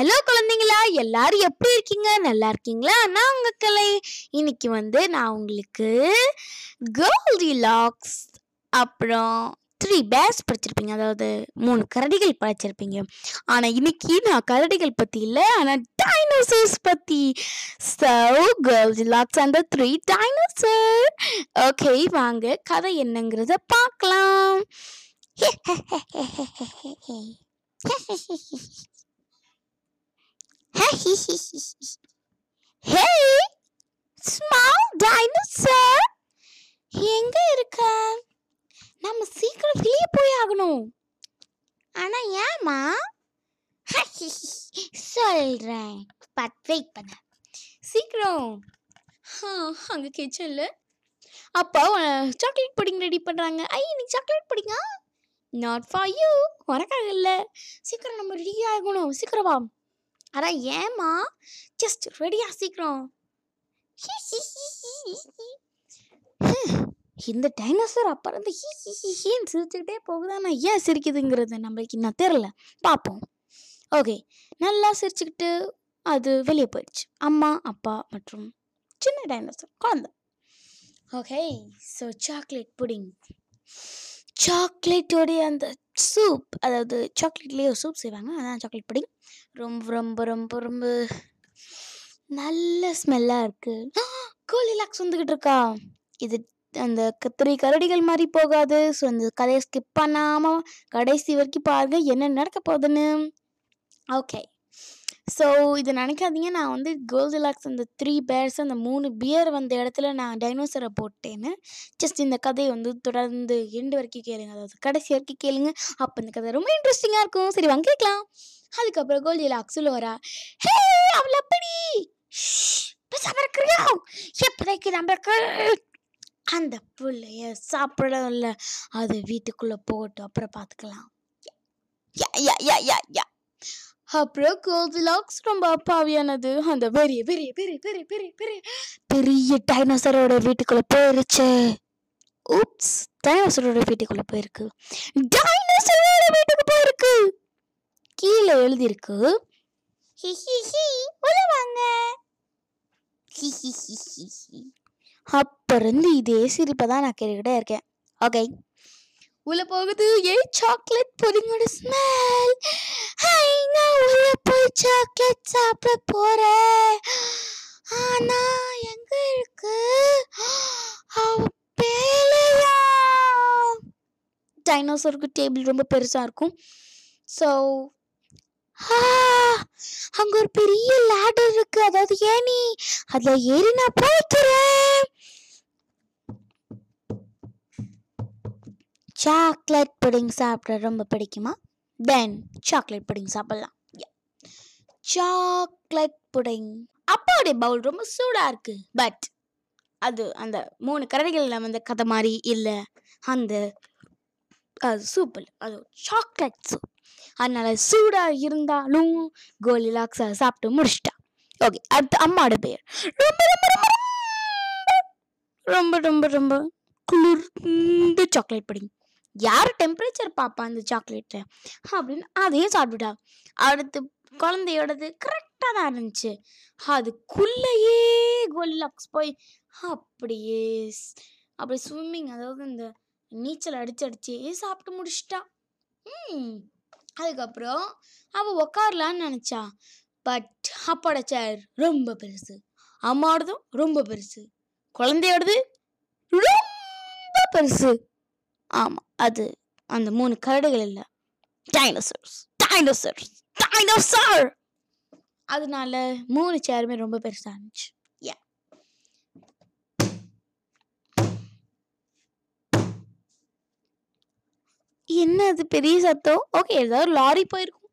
Hello குழந்தைங்களா எல்லாரும் எப்படி இருக்கீங்க? நல்லா இருக்கீங்களா? நான் உங்க கலை. இன்னைக்கு வந்து நான் உங்களுக்கு கோல்டி லாக்ஸ் அப்புறம் த்ரீ பேர்ஸ் படிச்சிருப்பீங்க. அதாவது மூணு கரடிகள் படிச்சிருப்பீங்க. ஆனால் இன்னைக்கு நான் கரடிகள் பற்றி இல்லை ஆனால் டைனோசர்ஸ் பற்றி ஸோ கோல்டி லாக்ஸ் அந்த த்ரீ டைனோசர் ஓகே வாங்க கதை என்னங்கிறத பார்க்கலாம். ஹே ஸ்மால் டைனோசர் எங்க இருக்க? நம்ம சீக்கிரம் வெளியே போய் ஆகணும். ஆனா ஏமா சொல்றேன். பட் வெயிட் பண்ண. சீக்கிரம். ஆ, அங்க கிச்சன்ல அப்பா சாக்லேட் புடிங் ரெடி பண்றாங்க. ஐ நீ சாக்லேட் புடிங்கா நாட் ஃபார் யூ உனக்காக இல்லை. சீக்கிரம் நம்ம ரெடி ஆகணும். சீக்கிரம் வா. அதான் ஏம்மா? ஜஸ்ட் ரெடியா சீக்கிரம். இந்த டைனோசர் அப்புறம் இந்த ஹீ ஹீ ஹீ ஹீன்னு சிரிச்சுக்கிட்டே போகுதா? நான் ஏன் சிரிக்குதுங்கிறது நம்மளுக்கு இன்னும் தெரில பார்ப்போம் ஓகே நல்லா சிரிச்சுக்கிட்டு அது வெளியே போயிடுச்சு. அம்மா அப்பா மற்றும் சின்ன டைனோசர் குழந்தை. ஓகே ஸோ சாக்லேட் புடிங் சாக்லேட்டோடைய அந்த சூப் அதாவது சாக்லேட்லேயே ஒரு சூப் செய்வாங்க. அதான் சாக்லேட் புடிங் ரொம்ப ரொம்ப ரொம்ப ரொம்ப நல்ல ஸ்மெல்லாக இருக்குது கோலி லாக்ஸ் வந்துக்கிட்டு இருக்கா? இது அந்த கத்திரி கரடிகள் மாதிரி போகாது. ஸோ அந்த கதையை ஸ்கிப் பண்ணாமல் கடைசி வரைக்கும் பாருங்கள் என்ன நடக்க போகுதுன்னு. ஓகே ஸோ இதை நினைக்காதீங்க. நான் வந்து கோல்டிலாக்ஸ் அந்த த்ரீ பேர்ஸ் அந்த மூணு பியர் வந்த இடத்துல நான் டைனோசரை போட்டேன்னு. ஜஸ்ட் இந்த கதையை வந்து தொடர்ந்து எண்டு வரைக்கும் கேளுங்க. அதாவது கடைசி வரைக்கும் கேளுங்க. அப்போ இந்த கதை ரொம்ப இன்ட்ரெஸ்டிங்காக இருக்கும். சரி வாங்க கேட்கலாம். அதுக்கப்புறம் கோல்டிலாக்ஸ் சொல்ல வரா. ஹே அவள் அப்படி! பேசாம இருக்கிறியா? எப்போதைக்கு நம்மளுக்கு அந்த பிள்ளைய சாப்பிடல. அது வீட்டுக்குள்ளே போட்டு அப்புறம் பார்த்துக்கலாம். யா யா யா யா யா. அப்புறம் கோல்டிலாக்ஸ் ரொம்ப அப்பாவியானது. அந்த பெரிய பெரிய பெரிய பெரிய பெரிய பெரிய பெரிய டைனோசரோட வீட்டுக்குள்ள போயிருச்சு. ஊப்ஸ் டைனோசரோட வீட்டுக்குள்ள போயிருக்கு. டைனோசரோட வீட்டுக்கு போயிருக்கு. கீழே எழுதியிருக்கு ஹி ஹி ஹி ஹி ஹி ஹி ஹி இருந்து இதே சிரிப்பை தான் நான் கேட்டுக்கிட்டே இருக்கேன். ஓகே உள்ள போகுது. ஏ சாக்லேட் புடிங்கோட ஸ்மெல் ஹை நான் உள்ள போய் சாக்லேட் சாப்பிட போறேன். ஆனா எங்க இருக்கு? அவ பேலையா? டைனோசருக்கு டேபிள் ரொம்ப பெருசா இருக்கும். ஸோ அங்க ஒரு பெரிய லேடர் இருக்கு. அதாவது ஏனி அதுல ஏறி நான் போய்க்கிறேன் சாக்லேட் புடிங் சாப்பிட ரொம்ப பிடிக்குமா? தென் சாக்லேட் புடிங் சாப்பிடலாம். சாக்லேட் புடிங் அப்பாவுடைய பவுல் ரொம்ப சூடாக இருக்கு. பட் அது அந்த மூணு கரடிகளில் வந்து கதை மாதிரி இல்லை. அந்த அது சூப் அது சாக்லேட் சூப் அதனால சூடாக இருந்தாலும் கோலிலாக்ஸை சாப்பிட்டு முடிச்சிட்டா. ஓகே அடுத்து அம்மாவோட பேர் ரொம்ப ரொம்ப ரொம்ப ரொம்ப ரொம்ப ரொம்ப குளிர்ந்து சாக்லேட் பிடிங்க யார் டெம்பரேச்சர் பாப்பா அந்த சாக்லேட்டு அப்படின்னு அதையும் சாப்பிட்டுட்டா. அடுத்து குழந்தையோடது கரெக்டாக தான் இருந்துச்சு. அதுக்குள்ளேயே கோலிலாக்ஸ் போய் அப்படியே அப்படி அப்படியே ஸ்விம்மிங் அதாவது இந்த நீச்சல் அடிச்சு அடிச்சே சாப்பிட்டு முடிச்சிட்டா. ம் அதுக்கப்புறம் அவள் உக்காரலான்னு நினச்சா. பட் அப்போட சேர் ரொம்ப பெருசு. அம்மாவோடதும் ரொம்ப பெருசு. குழந்தையோடது ரொம்ப பெருசு. ஆமாம் அது அந்த மூணு கரடுகள் இல்லை. டைனோசர்ஸ் டைனோசர்ஸ் டைனோசர் அதனால மூணு சேருமே ரொம்ப பெருசாக இருந்துச்சு. என்ன அது பெரிய சத்தம்? ஓகே ஏதாவது லாரி போயிருக்கும்.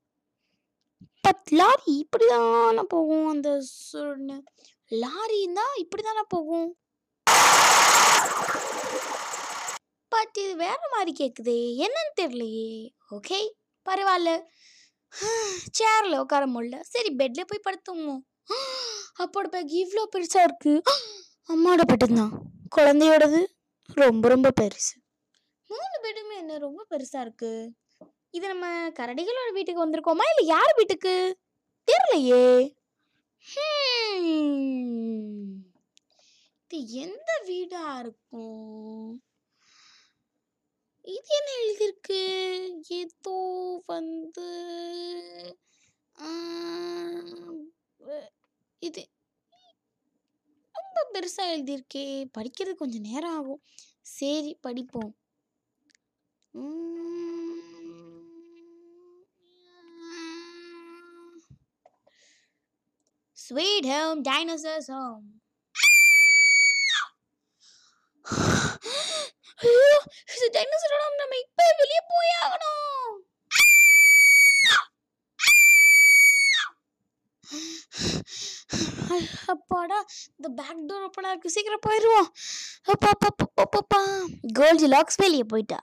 பட் லாரி இப்படி தானே போகும் அந்த சுருன்னு லாரின்னா இப்படி தானே போகும்? பட் இது வேற மாதிரி கேட்குது என்னன்னு தெரியலையே ஓகே பரவாயில்ல சேரில் உட்கார முடியல. சரி பெட்ல போய் படுத்துவோம் அப்போட பேக் இவ்வளோ பெருசாக இருக்குது அம்மாவோட பெட்டு தான். குழந்தையோடது ரொம்ப ரொம்ப பெருசு. மூணு பெட்டுமே என்ன ரொம்ப பெருசாக இருக்குது இது நம்ம கரடிகளோட வீட்டுக்கு வந்திருக்கோமா இல்லை யார் வீட்டுக்கு? தெரியலையே ஹம். இது எந்த வீடாக இருக்கும் இது என்ன எழுதியிருக்கு ஏதோ வந்து ஆம், அஹ், இது பெருசாக எழுதியிருக்கே படிக்கிறது கொஞ்சம் நேரம் ஆகும். சரி படிப்போம். ஸ்வீட் ஹோம் டைனோசர்ஸ் ஹோம் ஐயோ இது டைனோசரோட நம்ம இப்ப வெளியே போய் ஆகணும் அப்பாடா இந்த பேக் டோர் ஓப்பனாக இருக்கு சீக்கிரம் போயிடுவோம் அப்பா அப்பா அப்பா கோல்ஜி லாக்ஸ் வெளியே போயிட்டா.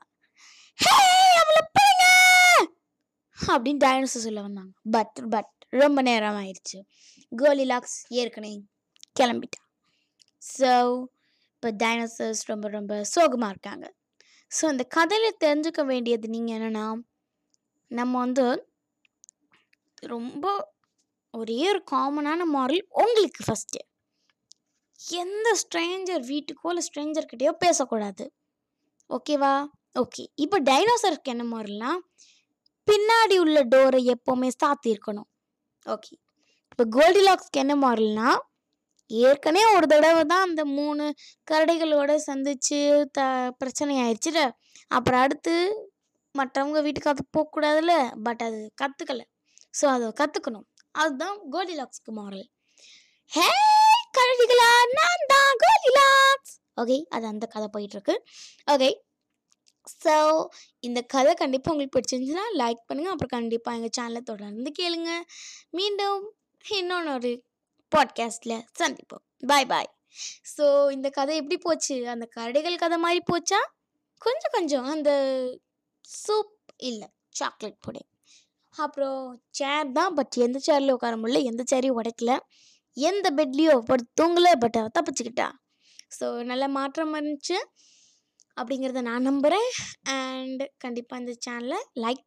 அப்படின்னு டைனோசர் சொல்ல வந்தாங்க. பட் பட் ரொம்ப நேரம் ஆயிடுச்சு. கோலி லாக்ஸ் ஏற்கனவே கிளம்பிட்டா. ஸோ இப்போ டைனோசர்ஸ் ரொம்ப ரொம்ப சோகமாக இருக்காங்க. ஸோ அந்த கதையில் தெரிஞ்சுக்க வேண்டியது நீங்கள் என்னென்னா நம்ம வந்து ரொம்ப ஒரே ஒரு காமனான மாரல் உங்களுக்கு ஃபஸ்ட்டு எந்த ஸ்ட்ரேஞ்சர் வீட்டுக்கோ இல்லை ஸ்ட்ரேஞ்சர்கிட்டயோ பேசக்கூடாது. ஓகேவா ஓகே இப்போ டைனோசருக்கு என்ன மாரல்னா பின்னாடி உள்ள டோரை எப்போவுமே சாத்தியிருக்கணும் ஓகே இப்போ கோல்டிலாக்ஸ்க்கு என்ன மாரல்னா ஏற்கனவே ஒரு தடவை தான் அந்த மூணு கரடைகளோட சந்திச்சு த பிரச்சனை ஆயிடுச்சுல அப்புறம் அடுத்து மற்றவங்க வீட்டுக்கு அது போகக்கூடாதுல்ல? பட் அது கற்றுக்கல ஸோ அதை கற்றுக்கணும் அதுதான் கோலிலாக்ஸ்க்கு மாரல் ஹே கரடிகளா நான் தான் கோலிலாக்ஸ். ஓகே அது அந்த கதை போயிட்டுருக்கு. ஓகே ஸோ இந்த கதை கண்டிப்பாக உங்களுக்கு பிடிச்சிருந்துச்சுன்னா லைக் பண்ணுங்கள் அப்புறம் கண்டிப்பாக எங்கள் சேனலை தொடர்ந்து கேளுங்க. மீண்டும் இன்னொன்று ஒரு பாட்காஸ்ட்டில் சந்திப்போம். பாய் பாய் ஸோ இந்த கதை எப்படி போச்சு? அந்த கரடிகள் கதை மாதிரி போச்சா? கொஞ்சம் கொஞ்சம். அந்த சூப் இல்லை சாக்லேட் புடிங் அப்புறம் சேர் தான் பட் எந்த சேரில் உட்கார முடியல எந்த சேரையும் உடைக்கல. எந்த பெட்லேயோ பட் தூங்கலை பட் அதை தப்பிச்சுக்கிட்டா. ஸோ நல்ல மாற்றம் இருந்துச்சு அப்படிங்கிறத நான் நம்புகிறேன் அண்ட் கண்டிப்பாக இந்த சேனலை லைக்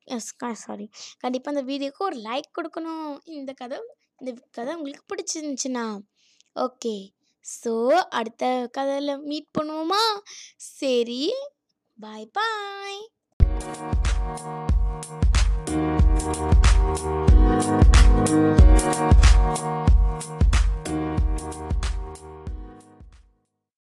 சாரி கண்டிப்பாக இந்த வீடியோக்கு ஒரு லைக் கொடுக்கணும். இந்த கதை இந்த கதை உங்களுக்கு பிடிச்சிருந்துச்சுன்னா ஓகே ஸோ அடுத்த கதையில் மீட் பண்ணுவோமா? சரி பாய் பாய் We'll be right.